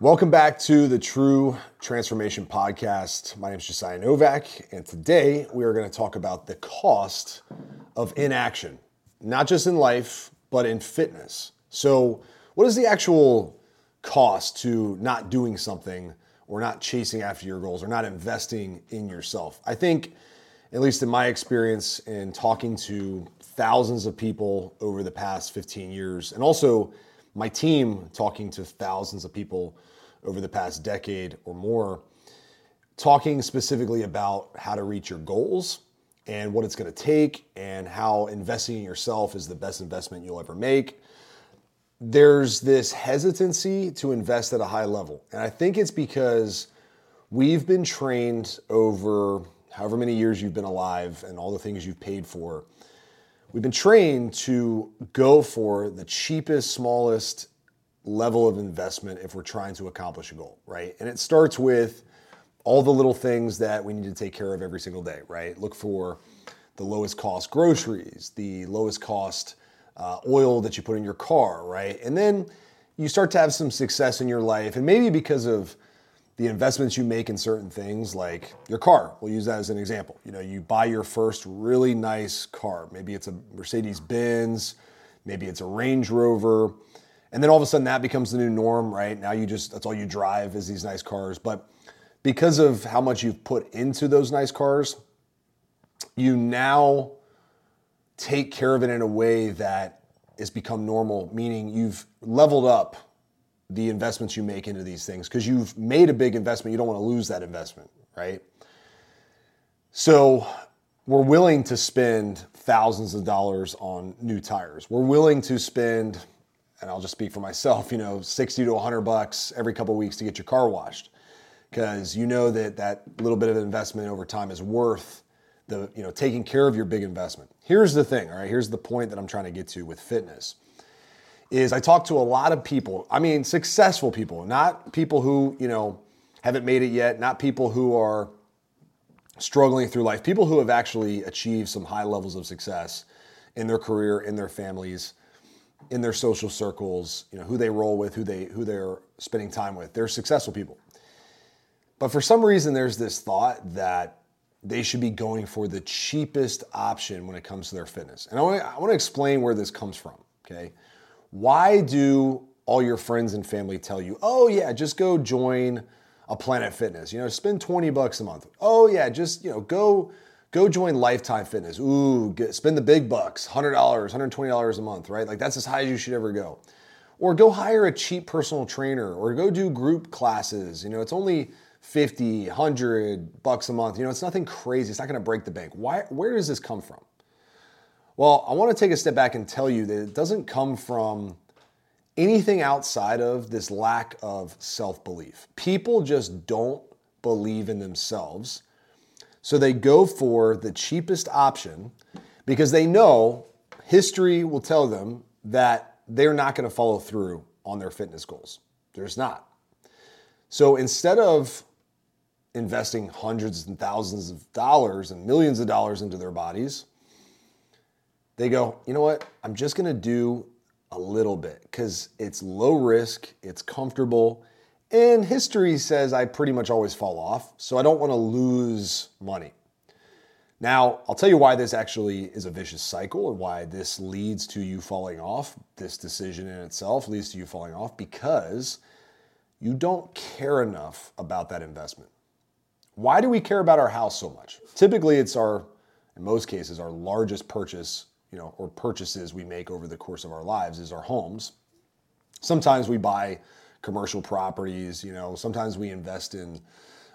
Welcome back to the True Transformation Podcast. My name is Josiah Novak, and today we are going to talk about the cost of inaction, not just in life, but in fitness. So, what is the actual cost to not doing something or not chasing after your goals or not investing in yourself? I think, at least in my experience in talking to thousands of people over the past 15 years, and also my team talking to thousands of people over the past decade or more, talking specifically about how to reach your goals and what it's going to take and how investing in yourself is the best investment you'll ever make. There's this hesitancy to invest at a high level. And I think it's because we've been trained over however many years you've been alive and all the things you've paid for We've been trained to go for the cheapest, smallest level of investment if we're trying to accomplish a goal, right? And it starts with all the little things that we need to take care of every single day, right? Look for the lowest cost groceries, the lowest cost uh, oil that you put in your car, right? And then you start to have some success in your life, and maybe because of the investments you make in certain things like your car we'll use that as an example you know you buy your first really nice car maybe it's a mercedes benz maybe it's a range rover and then all of a sudden that becomes the new norm right now you just that's all you drive is these nice cars but because of how much you've put into those nice cars you now take care of it in a way that has become normal meaning you've leveled up the investments you make into these things because you've made a big investment. You don't want to lose that investment, right? So we're willing to spend thousands of dollars on new tires. We're willing to spend, and I'll just speak for myself, you know, 60 to 100 bucks every couple weeks to get your car washed because you know that that little bit of investment over time is worth the, you know, taking care of your big investment. Here's the thing, all right? Here's the point that I'm trying to get to with fitness is I talk to a lot of people, I mean, successful people, not people who, you know, haven't made it yet, not people who are struggling through life, people who have actually achieved some high levels of success in their career, in their families, in their social circles, you know, who they roll with, who they who they're spending time with. They're successful people. But for some reason there's this thought that they should be going for the cheapest option when it comes to their fitness. And I want to, I want to explain where this comes from, okay? Why do all your friends and family tell you, oh, yeah, just go join a Planet Fitness? You know, spend 20 bucks a month. Oh, yeah, just, you know, go. Go join Lifetime Fitness. Ooh, get, spend the big bucks, $100, $120 a month, right? Like that's as high as you should ever go. Or go hire a cheap personal trainer or go do group classes. You know, it's only 50, 100 bucks a month. You know, it's nothing crazy. It's not going to break the bank. Why where does this come from? Well, I want to take a step back and tell you that it doesn't come from anything outside of this lack of self belief. People just don't believe in themselves. So they go for the cheapest option because they know history will tell them that they're not going to follow through on their fitness goals. There's not. So instead of investing hundreds and thousands of dollars and millions of dollars into their bodies, they go, you know what? I'm just going to do a little bit because it's low risk, it's comfortable, and history says I pretty much always fall off, so I don't want to lose money. Now, I'll tell you why this actually is a vicious cycle and why this leads to you falling off. This decision in itself leads to you falling off because you don't care enough about that investment. Why do we care about our house so much? Typically, it's our, in most cases, our largest purchase you know, or purchases we make over the course of our lives is our homes. Sometimes we buy commercial properties, you know, sometimes we invest in,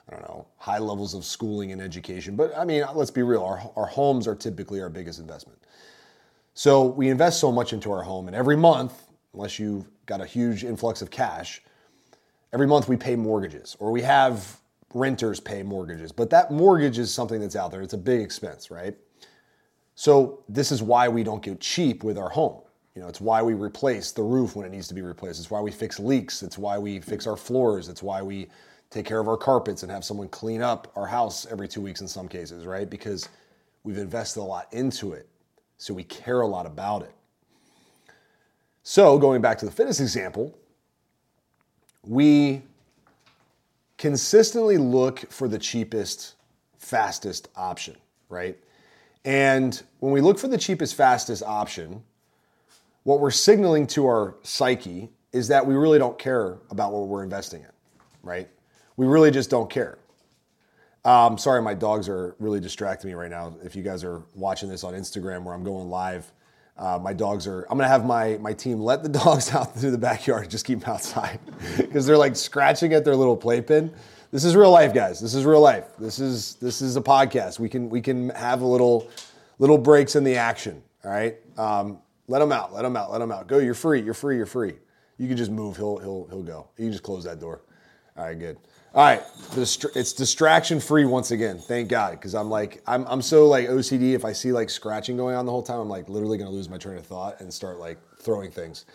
I don't know, high levels of schooling and education. But I mean, let's be real, our, our homes are typically our biggest investment. So we invest so much into our home, and every month, unless you've got a huge influx of cash, every month we pay mortgages or we have renters pay mortgages. But that mortgage is something that's out there, it's a big expense, right? So this is why we don't get cheap with our home. You know, it's why we replace the roof when it needs to be replaced. It's why we fix leaks. It's why we fix our floors. It's why we take care of our carpets and have someone clean up our house every two weeks in some cases, right? Because we've invested a lot into it. So we care a lot about it. So going back to the fitness example, we consistently look for the cheapest, fastest option, right? And when we look for the cheapest, fastest option, what we're signaling to our psyche is that we really don't care about what we're investing in, right? We really just don't care. Um, sorry, my dogs are really distracting me right now. If you guys are watching this on Instagram where I'm going live, uh, my dogs are. I'm gonna have my my team let the dogs out through the backyard, just keep them outside because they're like scratching at their little playpen. This is real life, guys. This is real life. This is this is a podcast. We can we can have a little little breaks in the action. All right. Um, let him out. Let him out. Let him out. Go. You're free. You're free. You're free. You can just move. He'll he'll he'll go. You just close that door. All right. Good. All right, it's distraction free once again. Thank God, because I'm like I'm I'm so like OCD. If I see like scratching going on the whole time, I'm like literally gonna lose my train of thought and start like throwing things.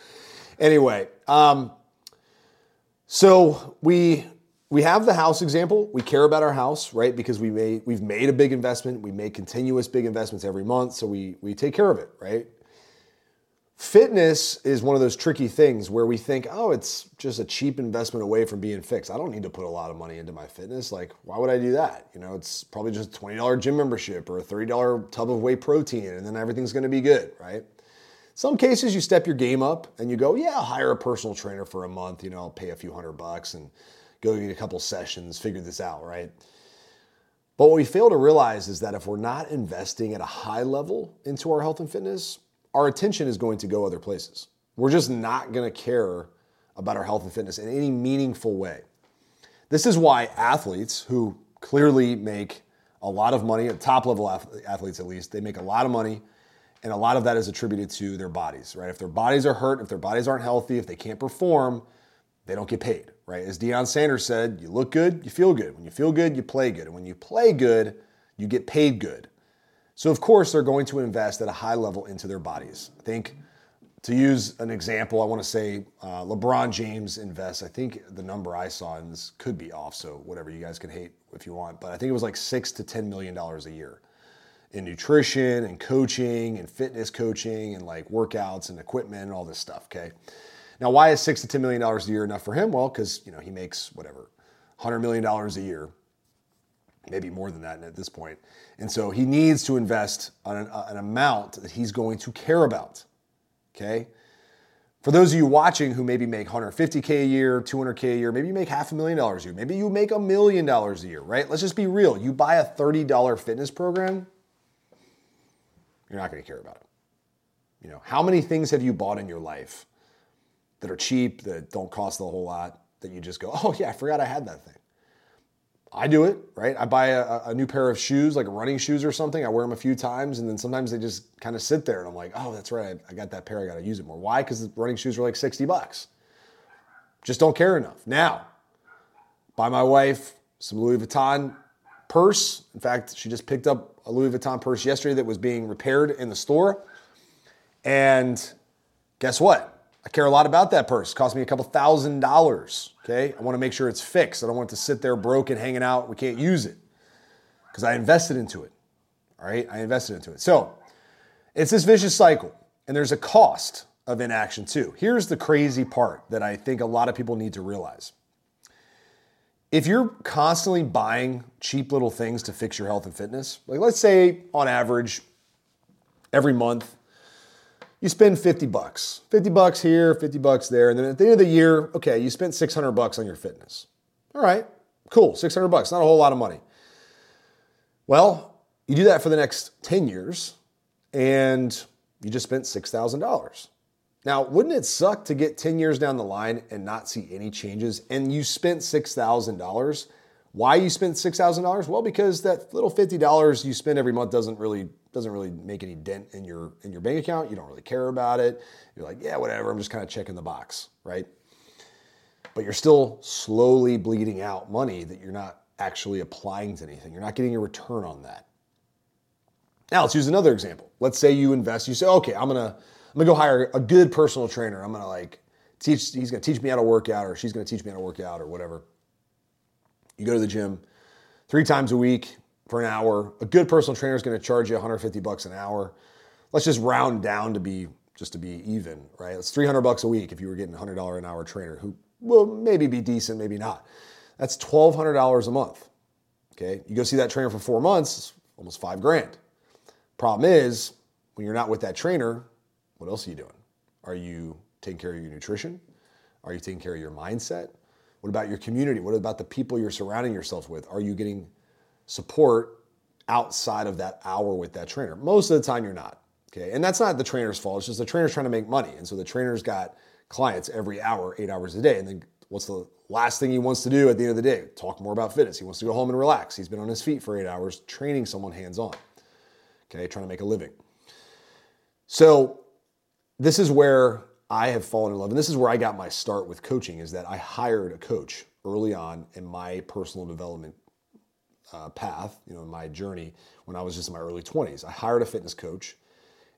Anyway, um, so we we have the house example. We care about our house, right? Because we made we've made a big investment. We make continuous big investments every month, so we we take care of it, right? Fitness is one of those tricky things where we think, oh, it's just a cheap investment away from being fixed. I don't need to put a lot of money into my fitness. Like, why would I do that? You know, it's probably just a $20 gym membership or a $30 tub of whey protein, and then everything's gonna be good, right? Some cases you step your game up and you go, yeah, I'll hire a personal trainer for a month, you know, I'll pay a few hundred bucks and go get a couple sessions, figure this out, right? But what we fail to realize is that if we're not investing at a high level into our health and fitness, our attention is going to go other places. We're just not going to care about our health and fitness in any meaningful way. This is why athletes who clearly make a lot of money, top level athletes at least, they make a lot of money, and a lot of that is attributed to their bodies, right? If their bodies are hurt, if their bodies aren't healthy, if they can't perform, they don't get paid, right? As Deion Sanders said, you look good, you feel good. When you feel good, you play good. And when you play good, you get paid good. So, of course, they're going to invest at a high level into their bodies. I think, to use an example, I want to say uh, LeBron James invests, I think the number I saw, and this could be off, so whatever, you guys can hate if you want, but I think it was like six to $10 million a year in nutrition and coaching and fitness coaching and like workouts and equipment and all this stuff, okay? Now, why is six to $10 million a year enough for him? Well, because, you know, he makes whatever, $100 million a year maybe more than that at this point. And so he needs to invest on an, uh, an, amount that he's going to care about. Okay? For those of you watching who maybe make 150K a year, 200K a year, maybe you make half a million dollars a year, maybe you make a million dollars a year, right? Let's just be real. You buy a $30 fitness program, you're not going to care about it. You know, how many things have you bought in your life that are cheap, that don't cost a whole lot, that you just go, oh yeah, I forgot I had that thing? I do it, right? I buy a, a, new pair of shoes, like running shoes or something. I wear them a few times, and then sometimes they just kind of sit there, and I'm like, oh, that's right. I got that pair. I got to use it more. Why? Because the running shoes are like 60 bucks. Just don't care enough. Now, buy my wife some Louis Vuitton purse. In fact, she just picked up a Louis Vuitton purse yesterday that was being repaired in the store. And guess what? I care a lot about that purse. It cost me a couple thousand dollars. Okay. I want to make sure it's fixed. I don't want it to sit there broken, hanging out. We can't use it because I invested into it. All right. I invested into it. So it's this vicious cycle, and there's a cost of inaction too. Here's the crazy part that I think a lot of people need to realize. If you're constantly buying cheap little things to fix your health and fitness, like let's say on average, every month, you spend 50 bucks. 50 bucks here, 50 bucks there, and then at the end of the year, okay, you spent 600 bucks on your fitness. All right, cool, 600 bucks, not a whole lot of money. Well, you do that for the next 10 years and you just spent $6,000. Now, wouldn't it suck to get 10 years down the line and not see any changes and you spent $6,000? Why you spent $6,000? Well, because that little $50 you spend every month doesn't really doesn't really make any dent in your in your bank account. You don't really care about it. You're like, yeah, whatever. I'm just kind of checking the box, right? But you're still slowly bleeding out money that you're not actually applying to anything. You're not getting a return on that. Now let's use another example. Let's say you invest. You say, okay, I'm gonna I'm gonna go hire a good personal trainer. I'm gonna like teach. He's gonna teach me how to work out, or she's gonna teach me how to work out, or whatever. You go to the gym three times a week for an hour. A good personal trainer is going to charge you 150 bucks an hour. Let's just round down to be just to be even, right? It's 300 bucks a week if you were getting a $100 an hour trainer who will maybe be decent, maybe not. That's $1,200 a month. Okay. You go see that trainer for four months, almost five grand. Problem is, when you're not with that trainer, what else are you doing? Are you taking care of your nutrition? Are you taking care of your mindset? What about your community? What about the people you're surrounding yourself with? Are you getting support outside of that hour with that trainer? Most of the time, you're not. Okay. And that's not the trainer's fault. It's just the trainer's trying to make money. And so the trainer's got clients every hour, eight hours a day. And then what's the last thing he wants to do at the end of the day? Talk more about fitness. He wants to go home and relax. He's been on his feet for eight hours training someone hands on. Okay. Trying to make a living. So this is where I have fallen in love. And this is where I got my start with coaching is that I hired a coach early on in my personal development uh, path, you know, in my journey when I was just in my early 20s. I hired a fitness coach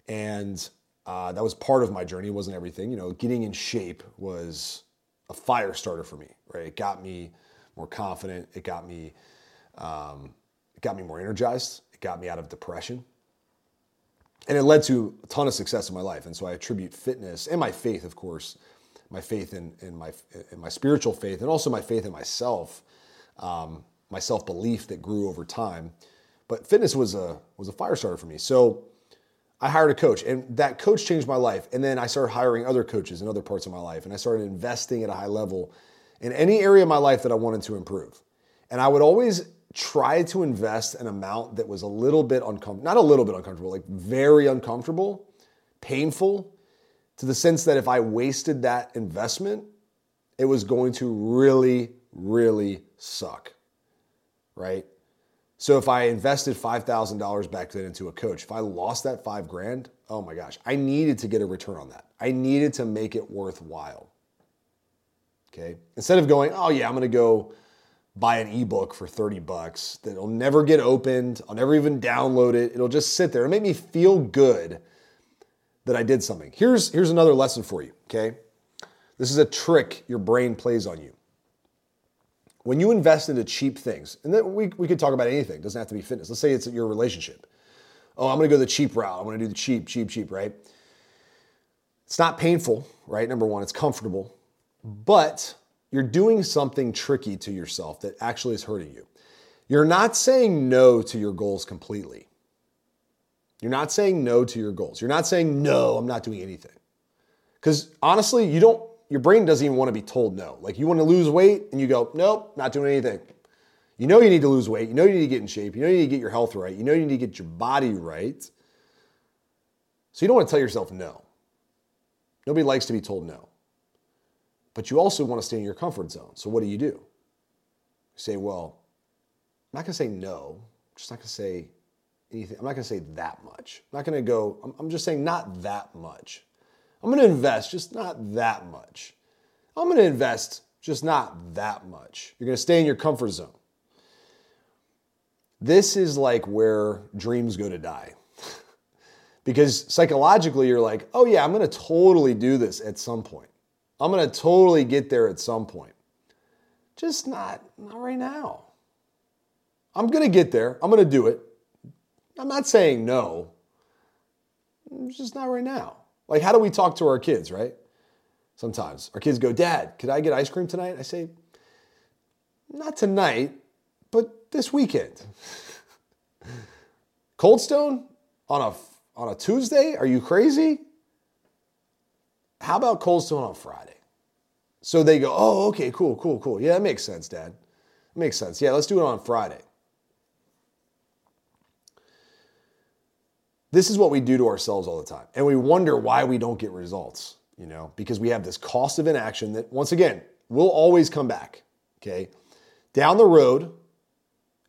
and uh, that was part of my journey. It wasn't everything. You know, getting in shape was a fire starter for me, right? It got me more confident. It got me, um, it got me more energized. It got me out of depression and it led to a ton of success in my life. And so I attribute fitness and my faith, of course, my faith in, in my in my spiritual faith, and also my faith in myself, um, my self belief that grew over time. But fitness was a was a fire starter for me. So I hired a coach, and that coach changed my life. And then I started hiring other coaches in other parts of my life, and I started investing at a high level in any area of my life that I wanted to improve. And I would always try to invest an amount that was a little bit uncomfortable, not a little bit uncomfortable, like very uncomfortable, painful, to the sense that if I wasted that investment, it was going to really, really suck, right? So if I invested $5,000 back then into a coach, if I lost that five grand, oh my gosh, I needed to get a return on that. I needed to make it worthwhile. Okay. Instead of going, oh yeah, I'm going to go buy an ebook for 30 bucks that'll never get opened. I'll never even download it. It'll just sit there. It'll make me feel good that I did something. Here's, here's another lesson for you, okay? This is a trick your brain plays on you. When you invest into cheap things, and then we, we could talk about anything, it doesn't have to be fitness. Let's say it's your relationship. Oh, I'm gonna go the cheap route. I'm gonna do the cheap, cheap, cheap, right? It's not painful, right? Number one, it's comfortable, but you're doing something tricky to yourself that actually is hurting you. You're not saying no to your goals completely. You're not saying no to your goals. You're not saying, no, I'm not doing anything. Because honestly, you don't, your brain doesn't even want to be told no. Like you want to lose weight and you go, nope, not doing anything. You know you need to lose weight. You know you need to get in shape. You know you need to get your health right. You know you need to get your body right. So you don't want to tell yourself no. Nobody likes to be told no. But you also want to stay in your comfort zone. So what do you do? You say, well, I'm not going to say no. I'm just not going to say anything. I'm not going to say that much. I'm not going to go, I'm, I'm just saying not that much. I'm going to invest, just not that much. I'm going to invest, just not that much. You're going to stay in your comfort zone. This is like where dreams go to die. because psychologically, you're like, oh, yeah, I'm going to totally do this at some point. I'm going to totally get there at some point. Just not, not right now. I'm going to get there. I'm going to do it. I'm not saying no. It's just not right now. Like, how do we talk to our kids, right? Sometimes our kids go, Dad, could I get ice cream tonight? I say, Not tonight, but this weekend. Cold Stone on a, on a Tuesday? Are you crazy? How about Cold Stone on Friday? So they go, oh, okay, cool, cool, cool. Yeah, that makes sense, Dad. Makes sense. Yeah, let's do it on Friday. This is what we do to ourselves all the time. And we wonder why we don't get results, you know, because we have this cost of inaction that, once again, will always come back. Okay. Down the road,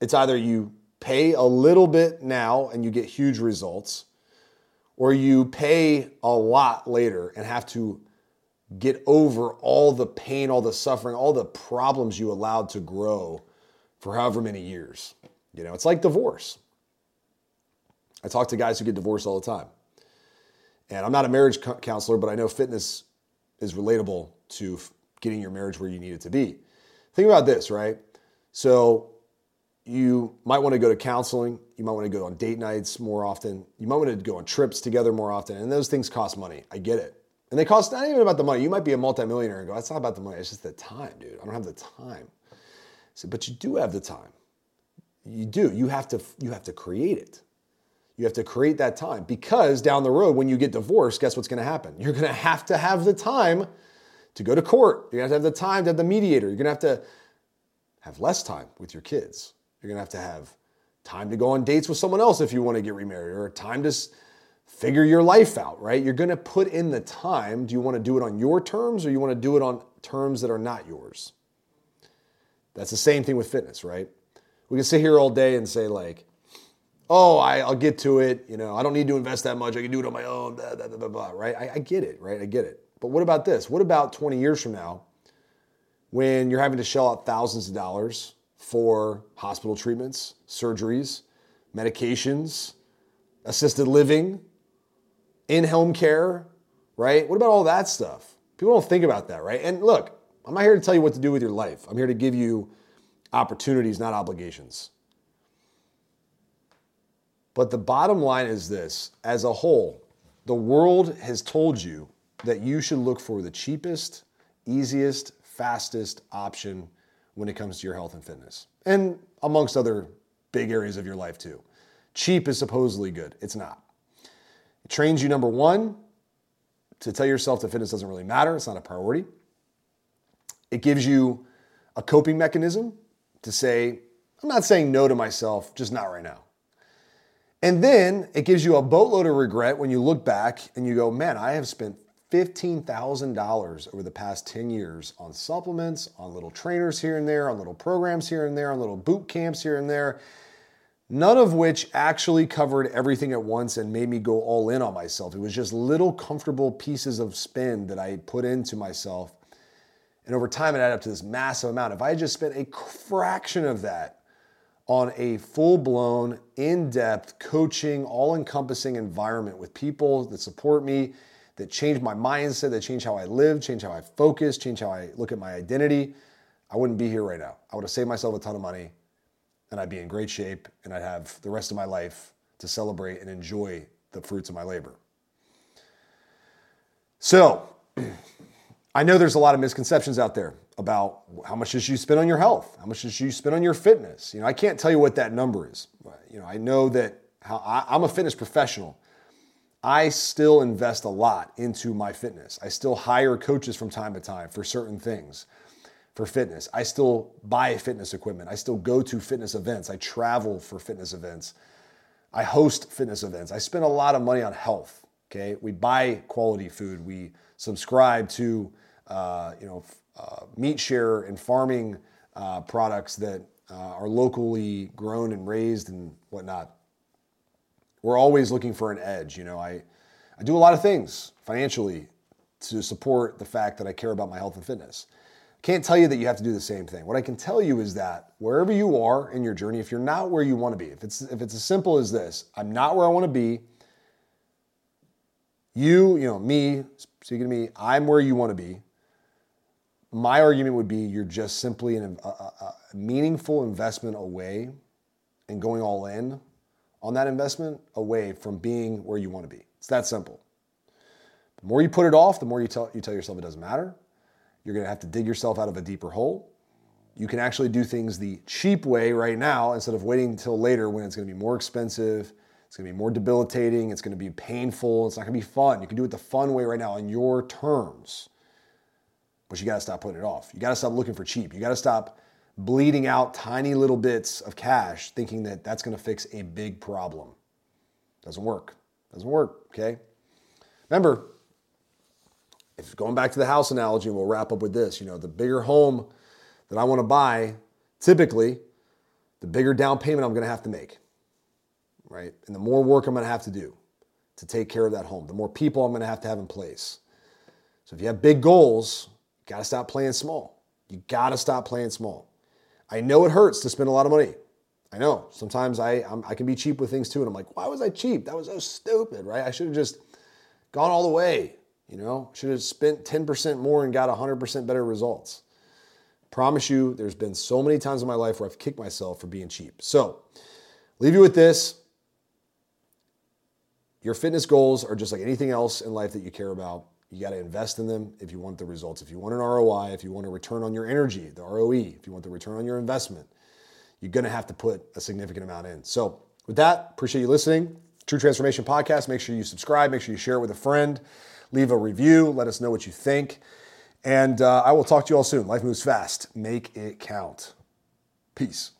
it's either you pay a little bit now and you get huge results, or you pay a lot later and have to get over all the pain, all the suffering, all the problems you allowed to grow for however many years. You know, it's like divorce. I talk to guys who get divorced all the time. And I'm not a marriage counselor, but I know fitness is relatable to getting your marriage where you need it to be. Think about this, right? So you might want to go to counseling. You might want to go on date nights more often. You might want to go on trips together more often. And those things cost money. I get it. And they cost not even about the money. You might be a multimillionaire and go, that's not about the money. It's just the time, dude. I don't have the time. said, but you do have the time. You do. You have to you have to create it. You have to create that time because down the road, when you get divorced, guess what's going to happen? You're going to have to have the time to go to court. You're going to have to have the time to have the mediator. You're going to have to have less time with your kids. You're going to have to have time to go on dates with someone else if you want to get remarried or time to figure your life out, right? You're going to put in the time. Do you want to do it on your terms or you want to do it on terms that are not yours? That's the same thing with fitness, right? We can sit here all day and say, like, oh, I, will get to it. You know, I don't need to invest that much. I can do it on my own, blah, blah, blah, blah, right? I, I get it, right? I get it. But what about this? What about 20 years from now when you're having to shell out thousands of dollars for hospital treatments, surgeries, medications, assisted living, in home care, right? What about all that stuff? People don't think about that, right? And look, I'm not here to tell you what to do with your life. I'm here to give you opportunities, not obligations. But the bottom line is this as a whole, the world has told you that you should look for the cheapest, easiest, fastest option when it comes to your health and fitness, and amongst other big areas of your life too. Cheap is supposedly good, it's not. It trains you, number one, to tell yourself that fitness doesn't really matter, it's not a priority. It gives you a coping mechanism to say, I'm not saying no to myself, just not right now. And then it gives you a boatload of regret when you look back and you go, man, I have spent $15,000 over the past 10 years on supplements, on little trainers here and there, on little programs here and there, on little boot camps here and there, none of which actually covered everything at once and made me go all in on myself. It was just little comfortable pieces of spin that I put into myself. And over time, it added up to this massive amount. If I had just spent a fraction of that on a full blown, in depth coaching, all encompassing environment with people that support me, that change my mindset, that change how I live, change how I focus, change how I look at my identity, I wouldn't be here right now. I would have saved myself a ton of money and I'd be in great shape and I'd have the rest of my life to celebrate and enjoy the fruits of my labor. So, I know there's a lot of misconceptions out there about how much should you spend on your health, how much should you spend on your fitness. You know, I can't tell you what that number is. You know, I know that how I, I'm a fitness professional. I still invest a lot into my fitness. I still hire coaches from time to time for certain things for fitness. I still buy fitness equipment. I still go to fitness events. I travel for fitness events. I host fitness events. I spend a lot of money on health. Okay, we buy quality food. We subscribe to uh, you know uh, meat share and farming uh, products that uh, are locally grown and raised and whatnot. We're always looking for an edge. You know, I I do a lot of things financially to support the fact that I care about my health and fitness. Can't tell you that you have to do the same thing. What I can tell you is that wherever you are in your journey, if you're not where you want to be, if it's if it's as simple as this, I'm not where I want to be. You, you know, me, speaking to me, I'm where you want to be. My argument would be you're just simply an, a, a, meaningful investment away and going all in on that investment away from being where you want to be. It's that simple. The more you put it off, the more you tell, you tell yourself it doesn't matter. You're going to have to dig yourself out of a deeper hole. You can actually do things the cheap way right now instead of waiting until later when it's going to be more expensive. It's going to be more debilitating. It's going to be painful. It's not going to be fun. You can do it the fun way right now on your terms. But you got to stop putting it off. You got to stop looking for cheap. You got to stop bleeding out tiny little bits of cash thinking that that's going to fix a big problem. Doesn't work. Doesn't work, okay? Remember, if going back to the house analogy, we'll wrap up with this, you know, the bigger home that I want to buy, typically, the bigger down payment I'm going to have to make, right? And the more work I'm going to have to do to take care of that home, the more people I'm going to have to have in place. So if you have big goals, got to stop playing small. You got to stop playing small. I know it hurts to spend a lot of money. I know. Sometimes I I'm, i can be cheap with things too, and I'm like, why was I cheap? That was so stupid, right? I should have just gone all the way. You know, should have spent 10% more and got 100% better results. Promise you, there's been so many times in my life where I've kicked myself for being cheap. So, leave you with this. Your fitness goals are just like anything else in life that you care about. You got to invest in them if you want the results. If you want an ROI, if you want a return on your energy, the ROE, if you want the return on your investment, you're going to have to put a significant amount in. So, with that, appreciate you listening. True Transformation Podcast. Make sure you subscribe. Make sure you share it with a friend. Leave a review. Let us know what you think. And uh, I will talk to you all soon. Life moves fast. Make it count. Peace.